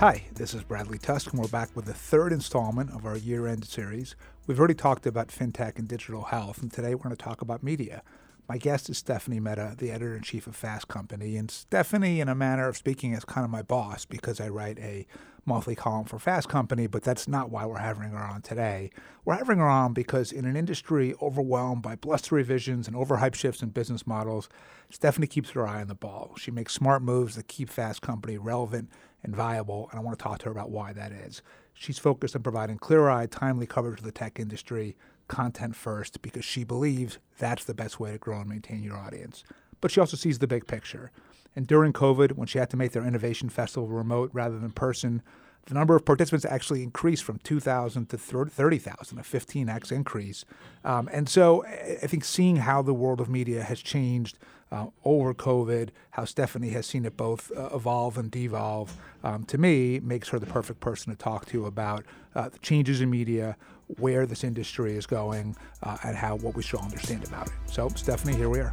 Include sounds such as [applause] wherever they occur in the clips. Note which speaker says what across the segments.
Speaker 1: Hi, this is Bradley Tusk, and we're back with the third installment of our year end series. We've already talked about fintech and digital health, and today we're going to talk about media. My guest is Stephanie Mehta, the editor in chief of Fast Company. And Stephanie, in a manner of speaking, is kind of my boss because I write a monthly column for Fast Company, but that's not why we're having her on today. We're having her on because in an industry overwhelmed by blustery visions and overhyped shifts in business models, Stephanie keeps her eye on the ball. She makes smart moves that keep Fast Company relevant and viable, and I want to talk to her about why that is. She's focused on providing clear eyed, timely coverage of the tech industry content first because she believes that's the best way to grow and maintain your audience. But she also sees the big picture. And during COVID, when she had to make their innovation festival remote rather than person, the number of participants actually increased from 2,000 to 30,000, a 15x increase. Um, and so I think seeing how the world of media has changed uh, over COVID, how Stephanie has seen it both uh, evolve and devolve, um, to me makes her the perfect person to talk to about uh, the changes in media, where this industry is going, uh, and how what we should all understand about it. So, Stephanie, here we are.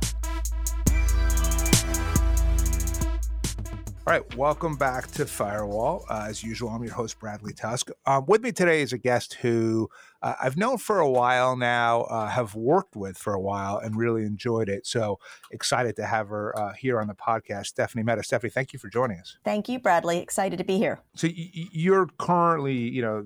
Speaker 1: All right, welcome back to Firewall. Uh, as usual, I'm your host, Bradley Tusk. Um, with me today is a guest who uh, I've known for a while now, uh, have worked with for a while, and really enjoyed it. So excited to have her uh, here on the podcast, Stephanie Mehta. Stephanie, thank you for joining us.
Speaker 2: Thank you, Bradley. Excited to be here.
Speaker 1: So you're currently, you know,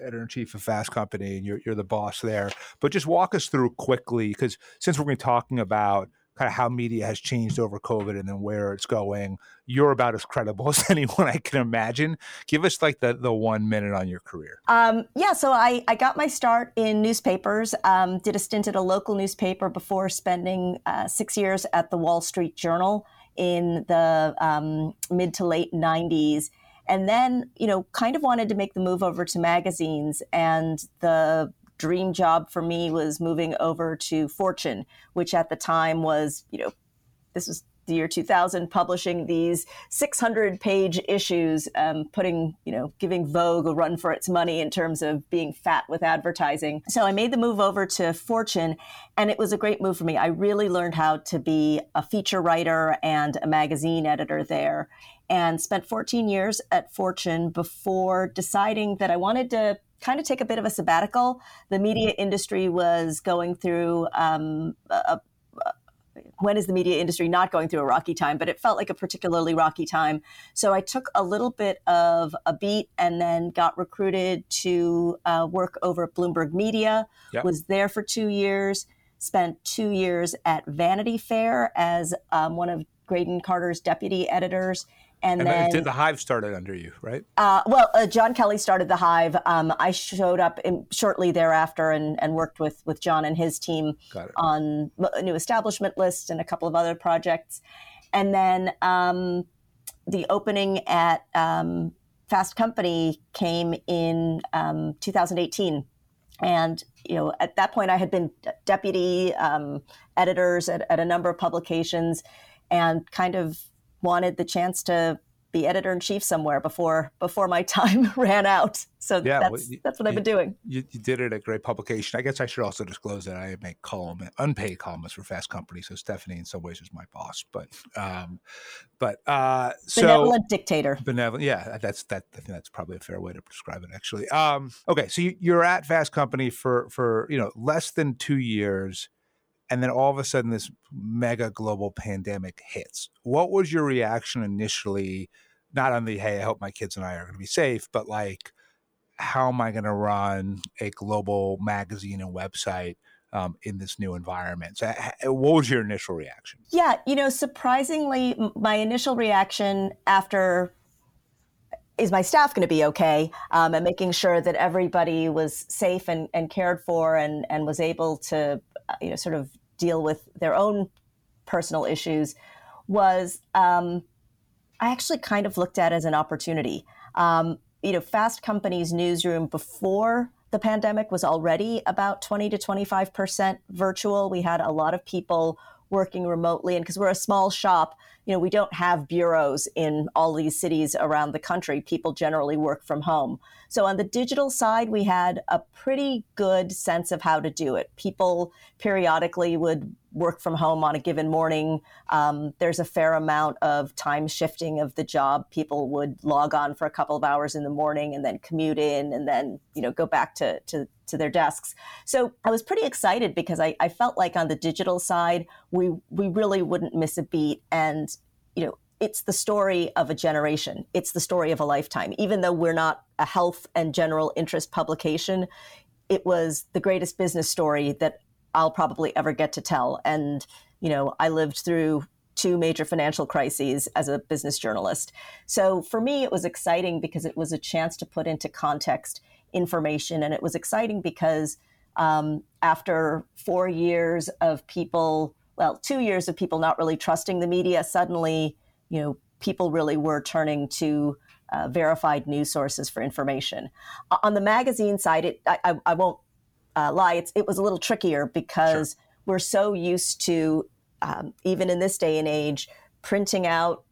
Speaker 1: editor in chief of Fast Company, and you're, you're the boss there. But just walk us through quickly, because since we're going to be talking about kind of how media has changed over COVID and then where it's going. You're about as credible [laughs] as anyone I can imagine. Give us like the, the one minute on your career.
Speaker 2: Um, yeah, so I, I got my start in newspapers, um, did a stint at a local newspaper before spending uh, six years at the Wall Street Journal in the um, mid to late 90s. And then, you know, kind of wanted to make the move over to magazines. And the dream job for me was moving over to Fortune, which at the time was, you know, this was the year 2000, publishing these 600 page issues, um, putting, you know, giving Vogue a run for its money in terms of being fat with advertising. So I made the move over to Fortune, and it was a great move for me. I really learned how to be a feature writer and a magazine editor there, and spent 14 years at Fortune before deciding that I wanted to kind of take a bit of a sabbatical. The media industry was going through um, a, a, when is the media industry not going through a rocky time? But it felt like a particularly rocky time. So I took a little bit of a beat and then got recruited to uh, work over at Bloomberg Media. Yep. Was there for two years. Spent two years at Vanity Fair as um, one of Graydon Carter's deputy editors
Speaker 1: and, and then, did the Hive started under you, right?
Speaker 2: Uh, well, uh, John Kelly started the Hive. Um, I showed up in, shortly thereafter and, and, worked with with John and his team on a new establishment list and a couple of other projects. And then um, the opening at um, Fast Company came in um, 2018. And you know, at that point, I had been deputy um, editors at, at a number of publications, and kind of wanted the chance to be editor in chief somewhere before before my [laughs] time [laughs] ran out. So yeah, that's well, you, that's what I've been doing.
Speaker 1: You, you, did it at a great publication. I guess I should also disclose that I make column unpaid columnists for Fast Company. So Stephanie, in some ways, is my boss. But um, but uh,
Speaker 2: so benevolent dictator.
Speaker 1: Benevolent. Yeah, that's that. I think that's probably a fair way to describe it. Actually. Um, okay, so you, you're at Fast Company for for you know less than two years and then all of a sudden this mega global pandemic hits what was your reaction initially not on the hey i hope my kids and i are going to be safe but like how am i going to run a global magazine and website um, in this new environment. So, what was your initial reaction?
Speaker 2: Yeah, you know, surprisingly, my initial reaction after is my staff going to be okay, um, and making sure that everybody was safe and, and cared for, and and was able to, uh, you know, sort of deal with their own personal issues was um, I actually kind of looked at as an opportunity. Um, you know, Fast Company's newsroom before the pandemic was already about 20 to 25% virtual. We had a lot of people working remotely. And because we're a small shop, you know, we don't have bureaus in all these cities around the country. People generally work from home. So on the digital side, we had a pretty good sense of how to do it. People periodically would work from home on a given morning. Um, there's a fair amount of time shifting of the job. People would log on for a couple of hours in the morning and then commute in and then, you know, go back to, to, to their desks. So I was pretty excited because I, I felt like on the digital side, we, we really wouldn't miss a beat. And, you know, it's the story of a generation. It's the story of a lifetime. Even though we're not a health and general interest publication, it was the greatest business story that I'll probably ever get to tell. And, you know, I lived through two major financial crises as a business journalist. So for me, it was exciting because it was a chance to put into context information. And it was exciting because um, after four years of people, well, two years of people not really trusting the media, suddenly, you know, people really were turning to uh, verified news sources for information. On the magazine side, it, I, I, won't uh, lie, it was a little trickier because sure. we're so used to, um, even in this day and age, printing out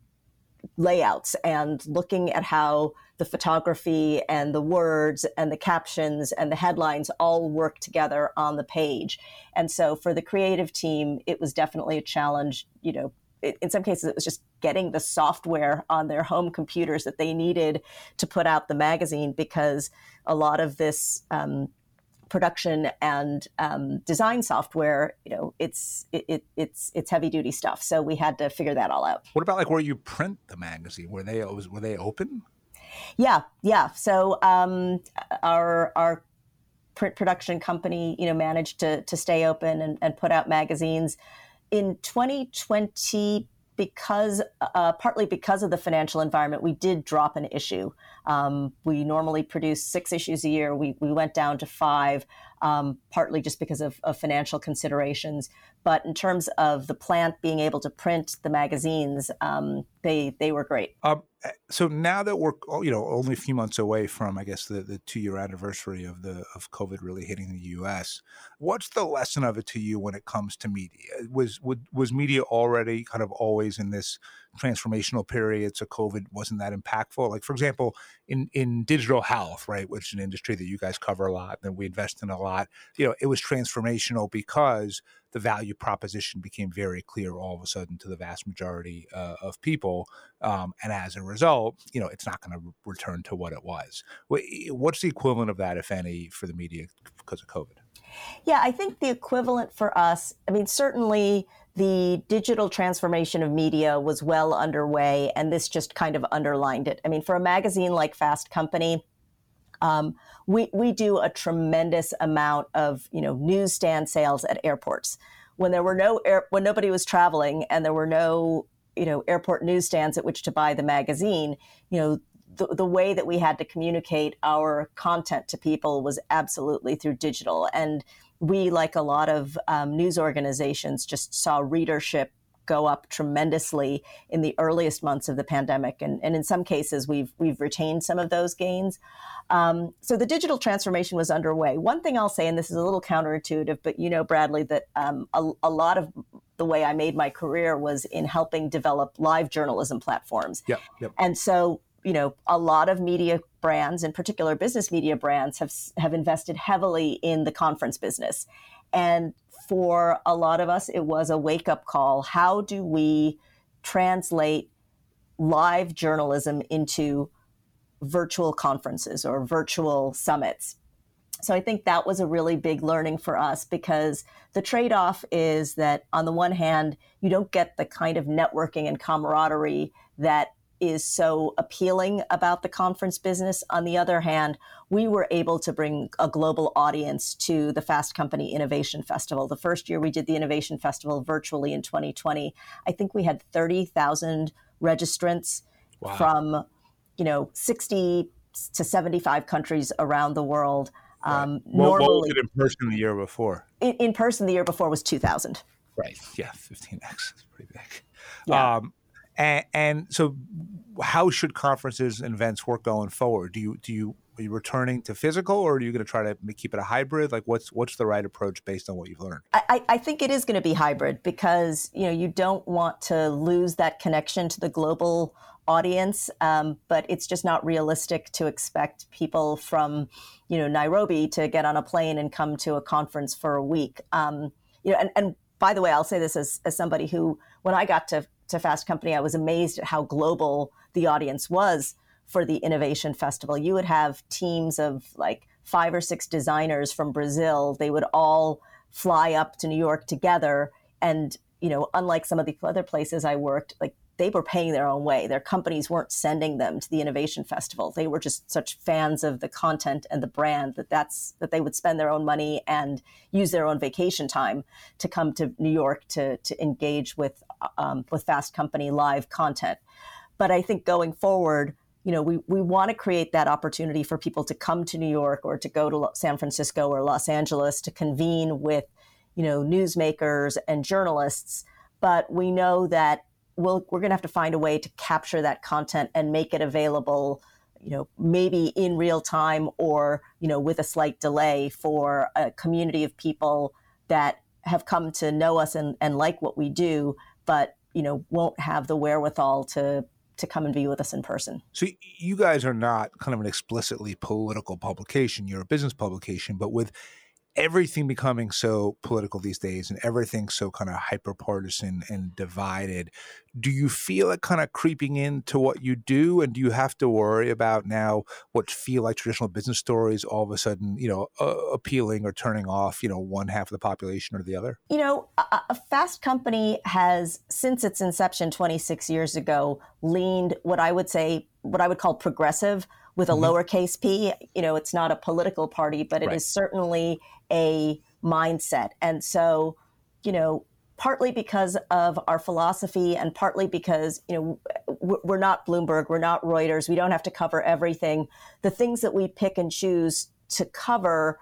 Speaker 2: layouts and looking at how the photography and the words and the captions and the headlines all work together on the page. And so for the creative team, it was definitely a challenge, you know, in some cases it was just getting the software on their home computers that they needed to put out the magazine because a lot of this um, production and um, design software, you know, it's it, it, it's it's heavy duty stuff. So we had to figure that all out.
Speaker 1: What about like where you print the magazine? Were they were they open?
Speaker 2: Yeah, yeah. So um, our our print production company, you know, managed to to stay open and, and put out magazines in 2020 because uh, partly because of the financial environment, we did drop an issue. Um, we normally produce six issues a year. We, we went down to five, um, partly just because of, of, financial considerations. But in terms of the plant being able to print the magazines, um, they they were great.
Speaker 1: Um, so now that we're you know only a few months away from I guess the, the two year anniversary of the of COVID really hitting the U.S., what's the lesson of it to you when it comes to media? Was would, was media already kind of always in this transformational period, so COVID wasn't that impactful? Like for example, in in digital health, right, which is an industry that you guys cover a lot and we invest in a lot. You know, it was transformational because the value proposition became very clear all of a sudden to the vast majority uh, of people, um, and as a result, you know, it's not going to return to what it was. What's the equivalent of that, if any, for the media because of COVID?
Speaker 2: Yeah, I think the equivalent for us. I mean, certainly the digital transformation of media was well underway, and this just kind of underlined it. I mean, for a magazine like Fast Company, um, we we do a tremendous amount of you know newsstand sales at airports. When there were no air, when nobody was traveling and there were no you know airport newsstands at which to buy the magazine, you know the, the way that we had to communicate our content to people was absolutely through digital. And we, like a lot of um, news organizations, just saw readership go up tremendously in the earliest months of the pandemic, and, and in some cases, we've we've retained some of those gains. Um, so the digital transformation was underway. One thing I'll say, and this is a little counterintuitive, but you know, Bradley, that um, a, a lot of the way I made my career was in helping develop live journalism platforms.
Speaker 1: Yep, yep.
Speaker 2: And so you know, a lot of media brands, in particular business media brands, have have invested heavily in the conference business. And for a lot of us, it was a wake up call. How do we translate live journalism into virtual conferences or virtual summits? So I think that was a really big learning for us because the trade off is that on the one hand, you don't get the kind of networking and camaraderie that is so appealing about the conference business. On the other hand, we were able to bring a global audience to the Fast Company Innovation Festival. The first year we did the Innovation Festival virtually in 2020, I think we had 30,000 registrants wow. from, you know, 60 to 75 countries around the world.
Speaker 1: Right. Um, what, normally, what was it in person the year before?
Speaker 2: In, in person, the year before was 2,000.
Speaker 1: Right. Yeah, 15x. That's pretty big. Yeah. Um, and, and so, how should conferences and events work going forward? Do you do you Are you returning to physical, or are you going to try to keep it a hybrid? Like, what's what's the right approach based on what you've learned?
Speaker 2: I, I think it is going to be hybrid because you know you don't want to lose that connection to the global audience, um, but it's just not realistic to expect people from you know Nairobi to get on a plane and come to a conference for a week. Um, you know, and, and by the way, I'll say this as, as somebody who, when I got to, to Fast Company, I was amazed at how global the audience was for the Innovation Festival. You would have teams of like five or six designers from Brazil. They would all fly up to New York together. And, you know, unlike some of the other places I worked, like they were paying their own way. Their companies weren't sending them to the innovation festival. They were just such fans of the content and the brand that that's that they would spend their own money and use their own vacation time to come to New York to to engage with um, with Fast Company live content. But I think going forward, you know, we we want to create that opportunity for people to come to New York or to go to San Francisco or Los Angeles to convene with, you know, newsmakers and journalists. But we know that we'll, we're going to have to find a way to capture that content and make it available you know maybe in real time or you know with a slight delay for a community of people that have come to know us and, and like what we do but you know won't have the wherewithal to to come and be with us in person.
Speaker 1: So you guys are not kind of an explicitly political publication. You're a business publication, but with everything becoming so political these days and everything so kind of hyper partisan and divided, do you feel it kind of creeping into what you do? And do you have to worry about now what feel like traditional business stories all of a sudden, you know, uh, appealing or turning off, you know, one half of the population or the other?
Speaker 2: You know, a, a Fast Company has, since its inception 26 years ago, leaned what I would say, what I would call progressive with a mm-hmm. lowercase p. You know, it's not a political party, but it right. is certainly a mindset. And so, you know, partly because of our philosophy and partly because, you know, we're not Bloomberg, we're not Reuters, we don't have to cover everything. The things that we pick and choose to cover,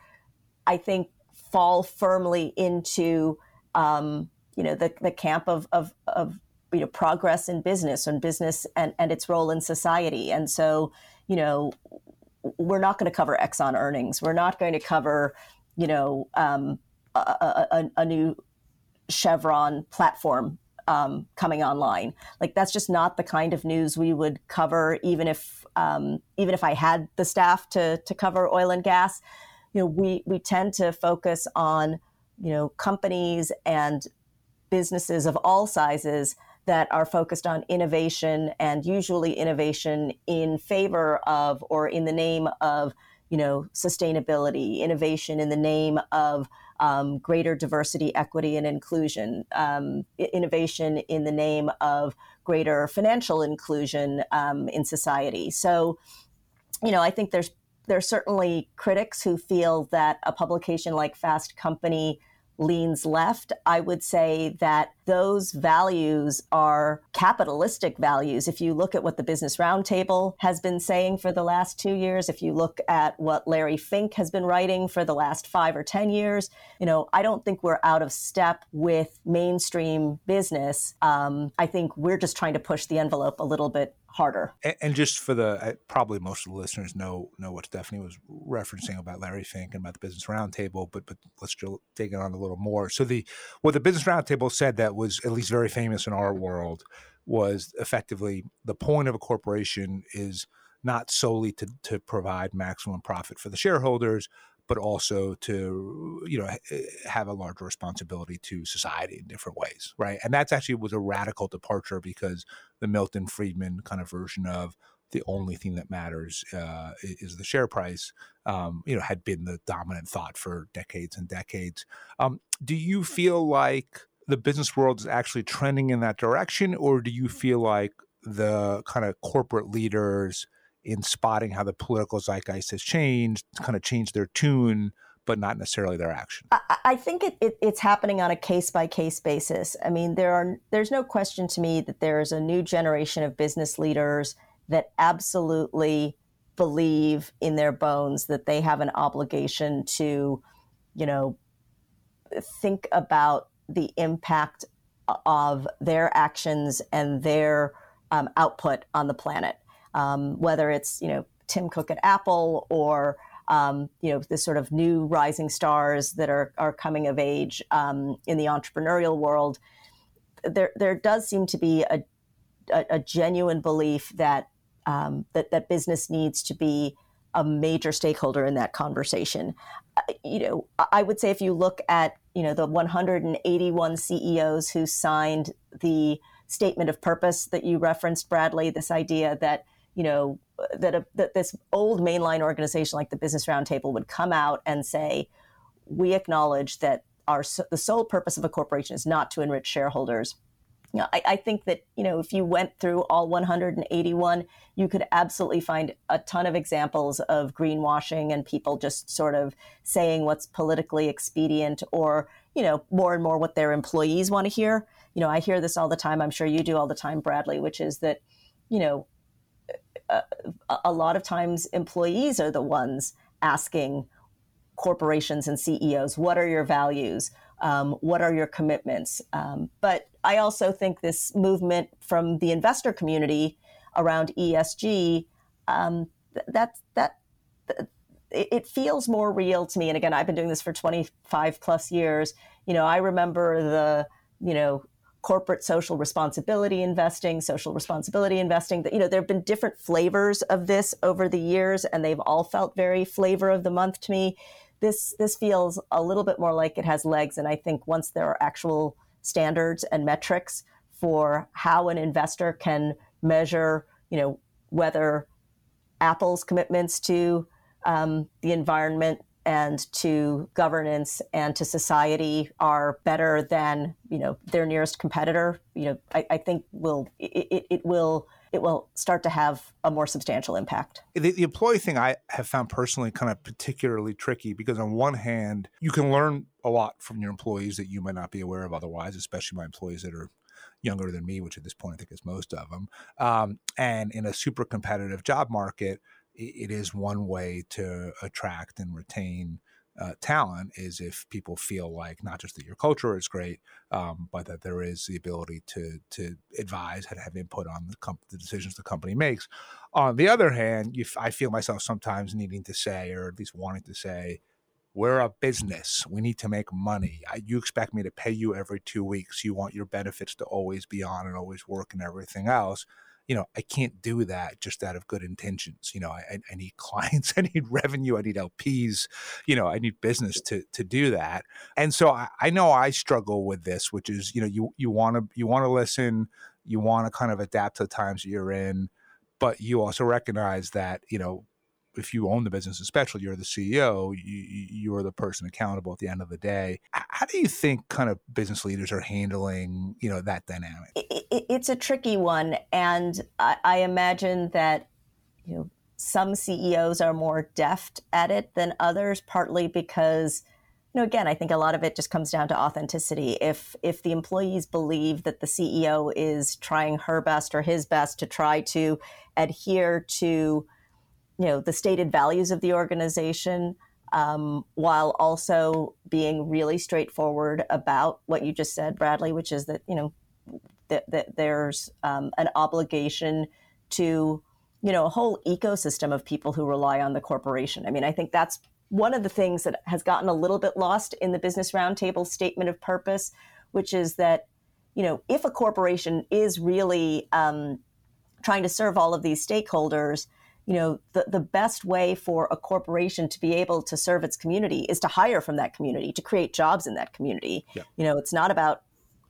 Speaker 2: I think, fall firmly into, um, you know, the, the camp of, of, of, you know, progress in business and business and, and its role in society. And so, you know, we're not going to cover Exxon earnings. We're not going to cover, you know, um, a, a, a, new Chevron platform um, coming online. Like that's just not the kind of news we would cover, even if um, even if I had the staff to to cover oil and gas. You know, we we tend to focus on you know companies and businesses of all sizes that are focused on innovation and usually innovation in favor of or in the name of you know sustainability innovation in the name of um, greater diversity equity and inclusion um, innovation in the name of greater financial inclusion um, in society. So you know i think there's there's certainly critics who feel that a publication like fast company leans left, I would say that those values are capitalistic values. If you look at what the Business Roundtable has been saying for the last two years, if you look at what Larry Fink has been writing for the last five or 10 years, you know, I don't think we're out of step with mainstream business. Um, I think we're just trying to push the envelope a little bit harder.
Speaker 1: And, and, just for the probably most of the listeners know know what Stephanie was referencing about Larry Fink and about the Business Roundtable, but but let's dig it on a little more. So the what the Business Roundtable said that was at least very famous in our world was effectively the point of a corporation is not solely to to provide maximum profit for the shareholders, but also to you know have a larger responsibility to society in different ways right? And that's actually was a radical departure because the milton friedman kind of version of the only thing that matters uh, is the share price um, you know had been the dominant thought for decades and decades. Um, do you feel like the business world is actually trending in that direction or do you feel like the kind of corporate leaders in spotting how the political zeitgeist has changed, kind of changed their tune, but not necessarily their action.
Speaker 2: I, I think it, it, it's happening on a case by case basis. I mean, there are there's no question to me that there is a new generation of business leaders that absolutely believe in their bones that they have an obligation to, you know, think about the impact of their actions and their um, output on the planet um, whether it's you know Tim Cook at Apple or um, you know, the sort of new rising stars that are, are coming of age um, in the entrepreneurial world, there, there does seem to be a, a, a genuine belief that, um, that, that business needs to be a major stakeholder in that conversation. Uh, you know, I would say if you look at, you know, the 181 CEOs who signed the statement of purpose that you referenced, Bradley, this idea that, you know, that, a, that this old mainline organization like the Business Roundtable would come out and say, we acknowledge that our the sole purpose of a corporation is not to enrich shareholders. You know, I, I, think that you know if you went through all 181, you could absolutely find a ton of examples of greenwashing and people just sort of saying what's politically expedient or you know more and more what their employees want to hear. You know, I hear this all the time. I'm sure you do all the time, Bradley, which is that you know a lot of times employees are the ones asking corporations and CEOs, what are your values? Um, what are your commitments? Um, but I also think this movement from the investor community around ESG, um, that, that, that it feels more real to me. And again, I've been doing this for 25 plus years. You know, I remember the, you know, corporate social responsibility investing, social responsibility investing. You know, there have been different flavors of this over the years, and they've all felt very flavor of the month to me. This this feels a little bit more like it has legs, and I think once there are actual standards and metrics for how an investor can measure, you know, whether Apple's commitments to um, the environment and to governance and to society are better than you know their nearest competitor, you know, I, I think will it, it, will it will start to have a more substantial impact.
Speaker 1: The, the, employee thing I have found personally kind of particularly tricky because on one hand you can learn a lot from your employees that you might not be aware of otherwise, especially my employees that are younger than me, which at this point I think is most of them. Um, and in a super competitive job market, it is one way to attract and retain uh, talent is if people feel like not just that your culture is great, um, but that there is the ability to to advise and have input on the, comp- the decisions the company makes. On the other hand, you, I feel myself sometimes needing to say, or at least wanting to say, we're a business. We need to make money. I, you expect me to pay you every two weeks. You want your benefits to always be on and always work and everything else you know, I can't do that just out of good intentions. You know, I, I need [laughs] clients, I need revenue, I need LPs, you know, I need business to to do that. And so I, I know I struggle with this, which is, you know, you you want to you want to listen, you want to kind of adapt to the times you're in, but you also recognize that, you know, if you own the business, especially you're the CEO, you, you are the person accountable at the end of the day. How do you think kind of business leaders are handling, you know, that dynamic?
Speaker 2: It, it's a tricky one, and I, I imagine that you know some CEOs are more deft at it than others, partly because you know, again, I think a lot of it just comes down to authenticity. If if the employees believe that the CEO is trying her best or his best to try to adhere to you know the stated values of the organization um, while also being really straightforward about what you just said bradley which is that you know that, that there's um, an obligation to you know a whole ecosystem of people who rely on the corporation. I mean i think that's one of the things that has gotten a little bit lost in the business roundtable statement of purpose which is that you know if a corporation is really um, trying to serve all of these stakeholders you know the, the best way for a corporation to be able to serve its community is to hire from that community to create jobs in that community. Yeah. you know it's not about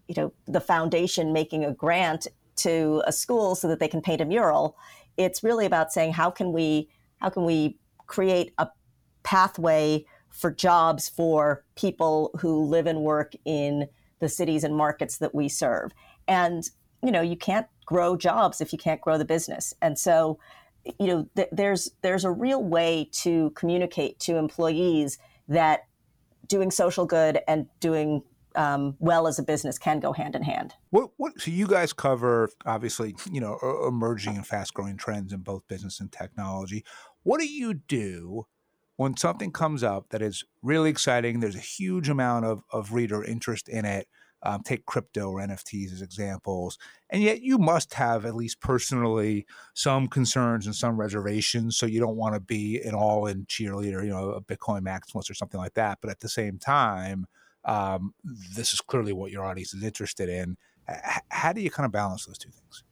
Speaker 2: you know the foundation making a grant to a school so that they can paint a mural. It's really about saying how can we how can we create a pathway for jobs for people who live and work in the cities and markets that we serve? And you know you can't grow jobs if you can't grow the business. And so you know, th- there's there's a real way to communicate to employees that doing social good and doing um, well as a business can go hand in hand.
Speaker 1: What, what, so you guys cover obviously, you know, emerging and fast growing trends in both business and technology. What do you do when something comes up that is really exciting? There's a huge amount of, of reader interest in it. Um, take crypto or NFTs as examples. And yet you must have, at least personally, some concerns and some reservations. So you don't want to be an all in cheerleader, you know, a Bitcoin maximalist or something like that. But at the same time, um, this is clearly what your audience is interested in. H- how do you kind of balance those two things?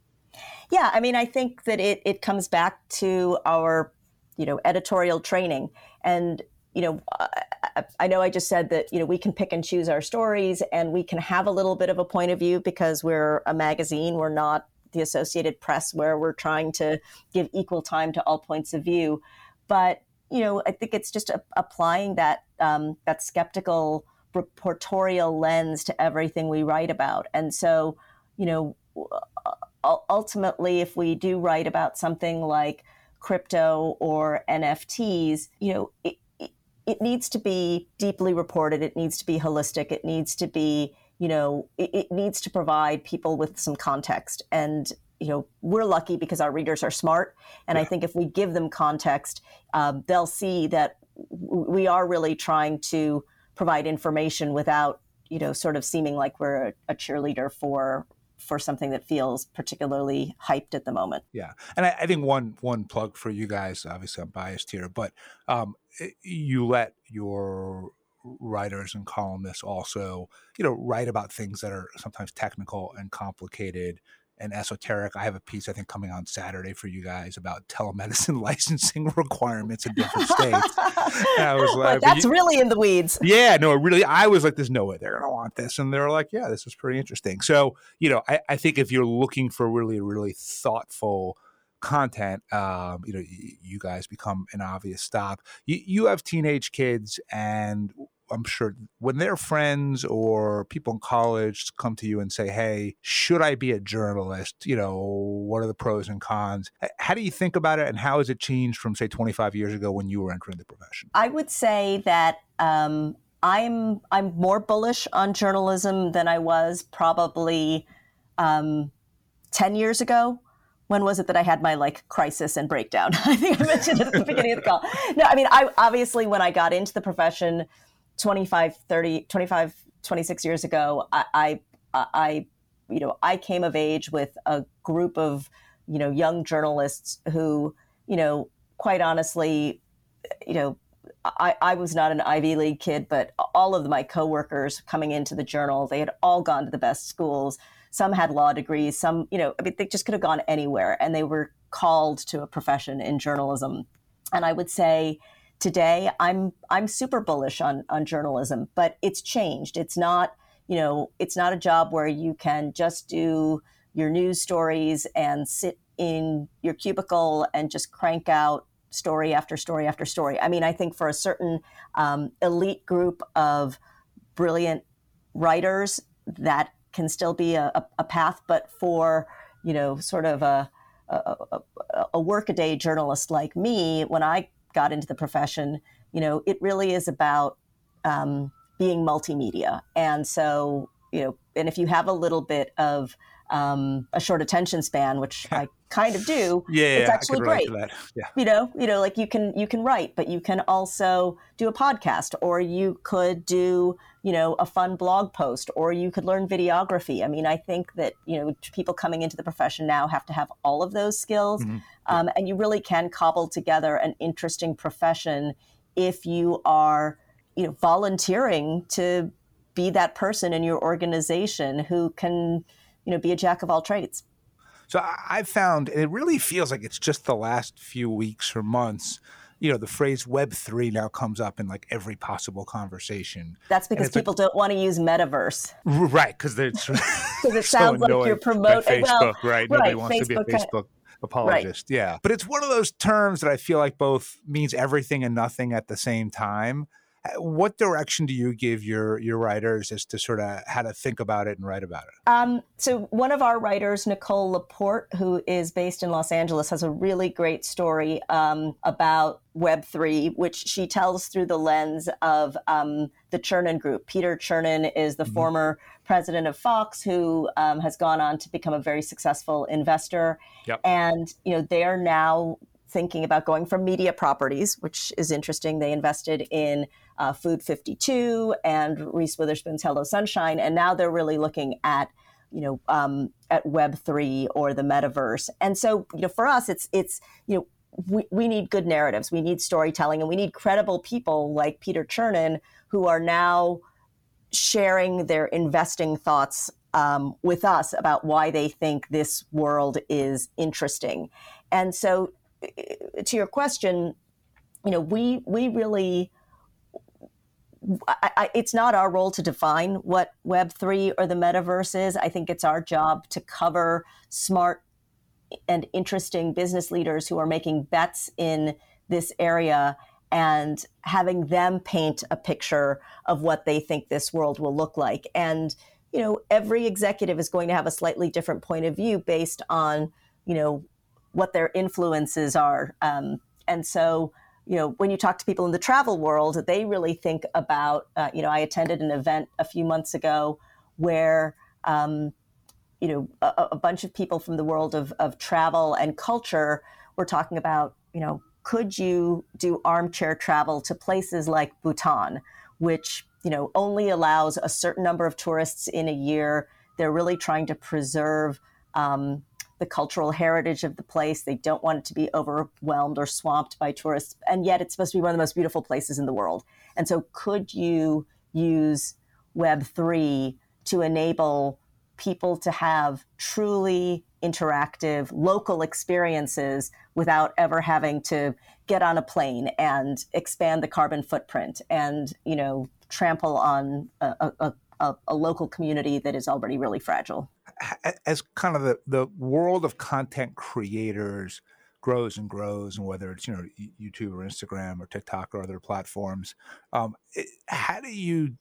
Speaker 2: Yeah, I mean, I think that it, it comes back to our, you know, editorial training. And you know, uh, uh, I know I just said that, you know, we can pick and choose our stories and we can have a little bit of a point of view because we're a magazine. We're not the Associated Press where we're trying to give equal time to all points of view. But, you know, I think it's just a, applying that, um, that skeptical reportorial lens to everything we write about. And so, you know, uh, ultimately, if we do write about something like crypto or NFTs, you know, it, it needs to be deeply reported. It needs to be holistic. It needs to be, you know, it, it, needs to provide people with some context. And, you know, we're lucky because our readers are smart. And yeah. I think if we give them context, um, they'll see that we are really trying to provide information without, you know, sort of seeming like we're a, a cheerleader for for something that feels particularly hyped at the moment.
Speaker 1: Yeah, and I, I, think one one plug for you guys. Obviously, I'm biased here, but um, you let your writers and columnists also, you know, write about things that are sometimes technical and complicated and esoteric. I have a piece I think coming on Saturday for you guys about [laughs] telemedicine licensing [laughs] requirements in different states.
Speaker 2: I was like, that's you, really in the weeds.
Speaker 1: Yeah, no, really. I was like, there's no way they're gonna want this, and they're like, yeah, this is pretty interesting. So, you know, I, I think if you're looking for really, really thoughtful content, um, you know, you, you guys become an obvious stop. You, you have teenage kids, and I'm sure when their friends or people in college come to you and say, "Hey, should I be a journalist? You know, what are the pros and cons?" How do you think about it, and how has it changed from say 25 years ago when you were entering the profession?
Speaker 2: I would say that um, I'm I'm more bullish on journalism than I was probably um, 10 years ago when was it that I had my like crisis and breakdown? [laughs] I think I mentioned it at the beginning of the call. No, I mean, I obviously when I got into the profession, 25, 30, 25, 26 years ago, I, I, I, you know, I came of age with a group of, you know, young journalists who, you know, quite honestly, you know, I, I was not an Ivy League kid, but all of my coworkers coming into the journal, they had all gone to the best schools. Some had law degrees. Some, you know, I mean, they just could have gone anywhere, and they were called to a profession in journalism. And I would say, today i'm i'm super bullish on on journalism but it's changed. It's not you know it's not a job where you can just do your news stories and sit in your cubicle and just crank out story after story after story. I mean i think for a certain um, elite group of brilliant writers that can still be a, a path but for you know sort of a a, a, a workaday journalist like me when i got into the profession, you know, it really is about um, being multimedia. And so, you know, and if you have a little bit of um, a short attention span, which [laughs] I kind of do,
Speaker 1: yeah,
Speaker 2: it's
Speaker 1: yeah,
Speaker 2: actually great.
Speaker 1: Yeah.
Speaker 2: You know, you know, like you can you can write, but you can also do a podcast, or you could do you know a fun blog post, or you could learn videography. I mean, I think that you know people coming into the profession now have to have all of those skills, mm-hmm. um, and you really can cobble together an interesting profession if you are you know volunteering to be that person in your organization who can you know, be a jack of all trades.
Speaker 1: So I've found, and it really feels like it's just the last few weeks or months. You know, the phrase Web three now comes up in like every possible conversation.
Speaker 2: That's because people like, don't want to use metaverse,
Speaker 1: right? Because it's [laughs]
Speaker 2: because it [laughs] sounds like you're promoting
Speaker 1: Facebook,
Speaker 2: well,
Speaker 1: right? Nobody wants Facebook to be a Facebook. Kind of, apologist. Right. Yeah. But it's one of those terms that I feel like both means everything and nothing at the same time. Uh, what direction do you give your your writers as to sort of how to think about it and write about it?
Speaker 2: Um, so one of our writers, Nicole Laporte, who is based in Los Angeles, has a really great story um, about Web three, which she tells through the lens of um, the Chernin Group. Peter Chernin is the mm-hmm. former president of Fox, who um, has gone on to become a very successful investor,
Speaker 1: yep.
Speaker 2: and you know they are now thinking about going from media properties, which is interesting. They invested in uh, Food 52 and Reese Witherspoon's Hello Sunshine, and now they're really looking at you know um, at Web three or the metaverse. And so you know for us, it's it's you know we, we need good narratives, we need storytelling, and we need credible people like Peter Chernin who are now sharing their investing thoughts um, with us about why they think this world is interesting. And so, to your question, you know, we we really. I, I, it's not our role to define what Web3 or the metaverse is. I think it's our job to cover smart and interesting business leaders who are making bets in this area and having them paint a picture of what they think this world will look like. And, you know, every executive is going to have a slightly different point of view based on, you know, what their influences are. Um, and so, you know, when you talk to people in the travel world, they really think about, uh, you know, I attended an event a few months ago where, um, you know, a, a bunch of people from the world of, of travel and culture were talking about, you know, could you do armchair travel to places like Bhutan, which you know only allows a certain number of tourists in a year? They're really trying to preserve um, the cultural heritage of the place. They don't want it to be overwhelmed or swamped by tourists, and yet it's supposed to be one of the most beautiful places in the world. And so, could you use Web three to enable people to have truly interactive local experiences without ever having to get on a plane and expand the carbon footprint and you know trample on a, a, a, a local community that is already really fragile.
Speaker 1: As kind of the, the world of content creators grows and grows and whether it's you know youtube or instagram or tiktok or other platforms um, it, how do you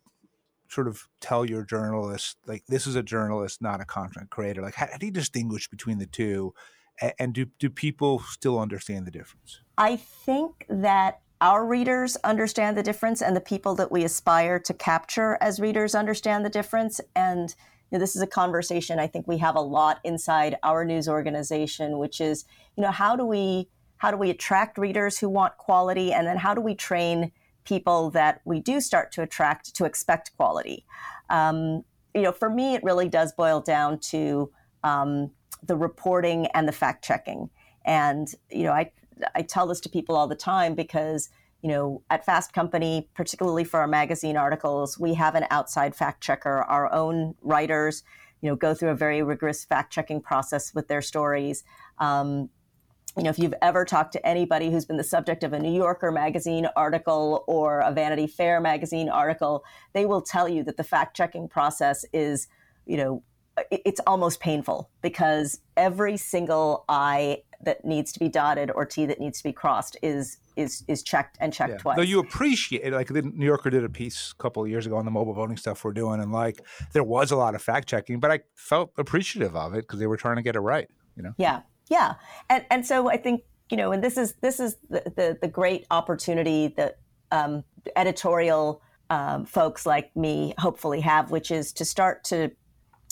Speaker 1: sort of tell your journalist like this is a journalist not a content creator? Like how, how do you distinguish between the two? And, and do, do people still understand the difference?
Speaker 2: I think that our readers understand the difference and the people that we aspire to capture as readers understand the difference and you know, this is a conversation i think we have a lot inside our news organization which is you know how do we how do we attract readers who want quality and then how do we train people that we do start to attract to expect quality. Um, you know, for me, it really does boil down to um, the reporting and the fact checking. And you know, I I tell this to people all the time because you know, at Fast Company, particularly for our magazine articles, we have an outside fact checker. Our own writers, you know, go through a very rigorous fact checking process with their stories. Um, you know, if you've ever talked to anybody who's been the subject of a New Yorker magazine article or a Vanity Fair magazine article, they will tell you that the fact checking process is, you know, it's almost painful because every single I that needs to be dotted or T that needs to be crossed is is is checked and checked yeah. twice.
Speaker 1: Though you appreciate it, like the New Yorker did a piece a couple of years ago on the mobile voting stuff we're doing, and like there was a lot of fact checking, but I felt appreciative of it because they were trying to get it right. You know?
Speaker 2: Yeah, yeah, and and so I think you know, and this is this is the the, the great opportunity that um, editorial um, folks like me hopefully have, which is to start to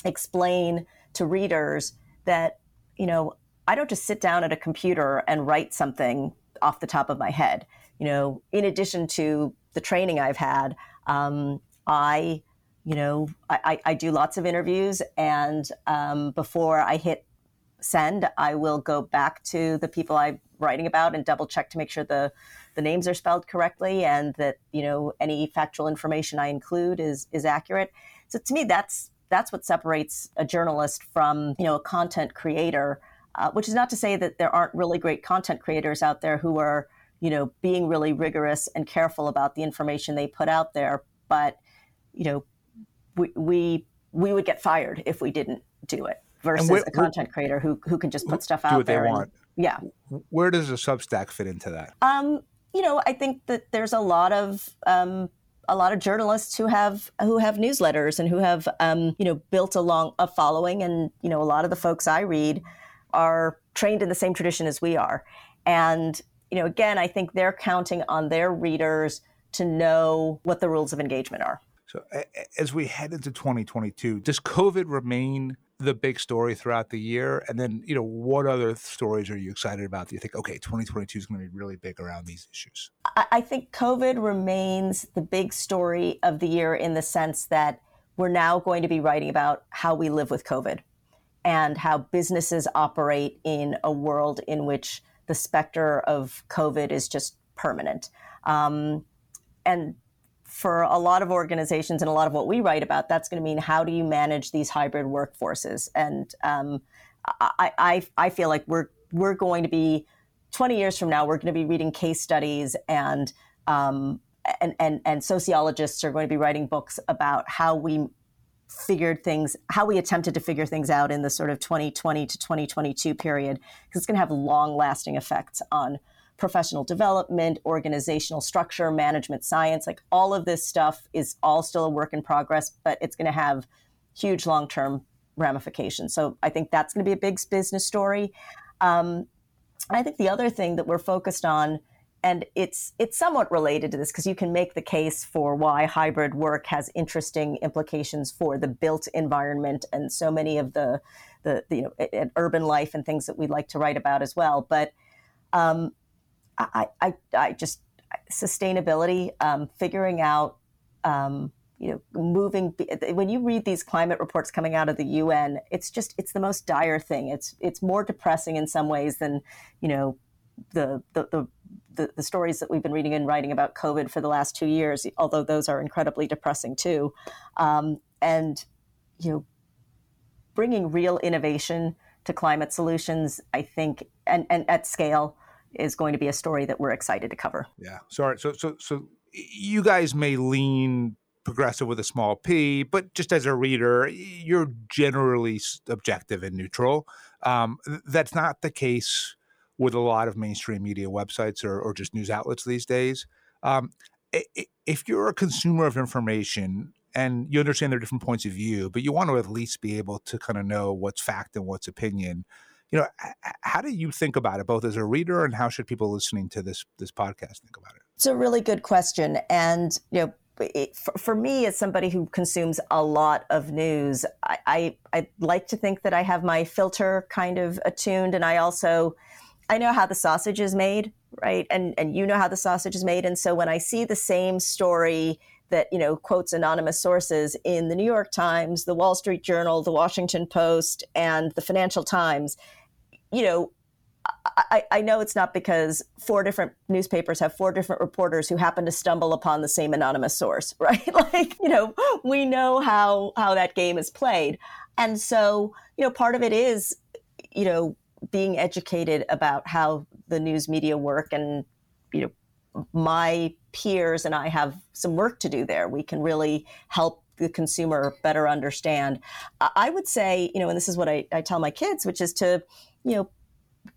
Speaker 2: explain to readers that you know I don't just sit down at a computer and write something off the top of my head. You know, in addition to the training I've had, um, I you know, I, I, do lots of interviews, and um, before I hit send, I will go back to the people I'm writing about and double check to make sure the the names are spelled correctly and that you know any factual information I include is is accurate. So to me, that's that's what separates a journalist from you know a content creator. Uh, which is not to say that there aren't really great content creators out there who are you know being really rigorous and careful about the information they put out there. But you know we we we would get fired if we didn't do it versus where, a content creator who who can just put stuff out there. And, yeah.
Speaker 1: Where does a Substack fit into that?
Speaker 2: Um, you know, I think that there's a lot of um, a lot of journalists who have who have newsletters and who have um, you know built a long a following, and you know a lot of the folks I read are trained in the same tradition as we are, and you know again I think they're counting on their readers to know what the rules of engagement are.
Speaker 1: So as we head into 2022, does COVID remain the big story throughout the year? And then, you know, what other stories are you excited about? Do you think, okay, 2022 is going to be really big around these issues?
Speaker 2: I think COVID remains the big story of the year in the sense that we're now going to be writing about how we live with COVID and how businesses operate in a world in which the specter of COVID is just permanent. Um, and for a lot of organizations and a lot of what we write about, that's going to mean how do you manage these hybrid workforces? And um, I, I, I feel like we're we're going to be 20 years from now, we're going to be reading case studies and um, and, and and sociologists are going to be writing books about how we figured things, how we attempted to figure things out in the sort of 2020 to 2022 period, because it's going to have long lasting effects on professional development, organizational structure, management science. Like all of this stuff is all still a work in progress, but it's going to have huge long term ramifications. So I think that's going to be a big business story. Um, I think the other thing that we're focused on, and it's it's somewhat related to this because you can make the case for why hybrid work has interesting implications for the built environment and so many of the the, the you know urban life and things that we like to write about as well. But um, I, I, I just sustainability, um, figuring out, um, you know, moving. When you read these climate reports coming out of the UN, it's just it's the most dire thing. It's it's more depressing in some ways than, you know, the the, the the, stories that we've been reading and writing about COVID for the last two years, although those are incredibly depressing too. Um, and, you know, bringing real innovation to climate solutions, I think, and, and at scale, is going to be a story that we're excited to cover.
Speaker 1: Yeah. Sorry. So so so you guys may lean progressive with a small p, but just as a reader, you're generally objective and neutral. Um, that's not the case with a lot of mainstream media websites or, or just news outlets these days. Um, if you're a consumer of information and you understand their different points of view, but you want to at least be able to kind of know what's fact and what's opinion, you know how do you think about it both as a reader and how should people listening to this this podcast think about it
Speaker 2: it's a really good question and you know it, for, for, me as somebody who consumes a lot of news I, I i like to think that i have my filter kind of attuned and i also i know how the sausage is made right and and you know how the sausage is made and so when i see the same story that you know quotes anonymous sources in the New York Times, the Wall Street Journal, the Washington Post, and the Financial Times you know, I, I, know it's not because four different newspapers have four different reporters who happen to stumble upon the same anonymous source, [laughs] right? like, you know, we know how how that game is played. And so, you know, part of it is, you know, being educated about how the news media work and, you know, my peers and I have some work to do there. We can really help the consumer better understand. I would say, you know, and this is what I, I tell my kids, which is to, you know,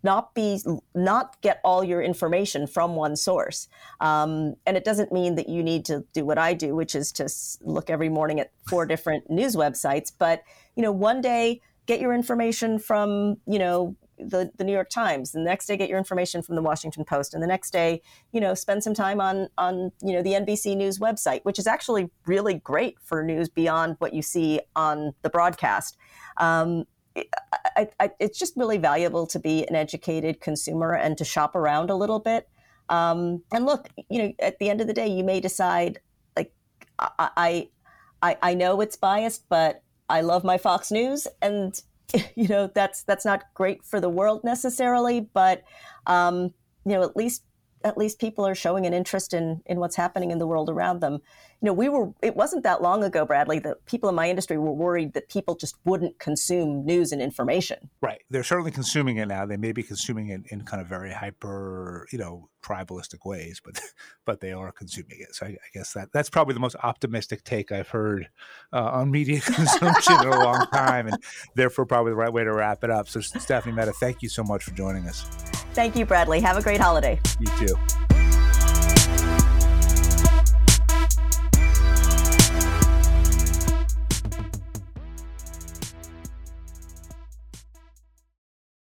Speaker 2: not be not get all your information from one source um, and it doesn't mean that you need to do what i do which is to look every morning at four different news websites but you know one day get your information from you know the, the new york times. The next day get your information from the washington post. And the next day you know spend some time on on you know the nbc news website which is actually really great for news beyond what you see on the broadcast. Um, I, I, it's just really valuable to be an educated consumer and to shop around a little bit. Um, and look, you know, at the end of the day, you may decide, like, I, I, I know it's biased, but I love my Fox News, and [laughs] you know that's that's not great for the world necessarily, but um, you know, at least at least people are showing an interest in in what's happening in the world around them. You know, we were it wasn't that long ago, Bradley, that people in my industry were worried that people just wouldn't consume news and information.
Speaker 1: Right. They're certainly consuming it now. They may be consuming it in kind of very hyper, you know, tribalistic ways, but [laughs] but they are consuming it. So I, I guess that that's probably the most optimistic take I've heard uh, on media [laughs] consumption in a long time, and therefore probably the right way to wrap it up. So Stephanie Mehta, thank you so much for joining us.
Speaker 2: Thank you, Bradley. Have a great holiday.
Speaker 1: You too.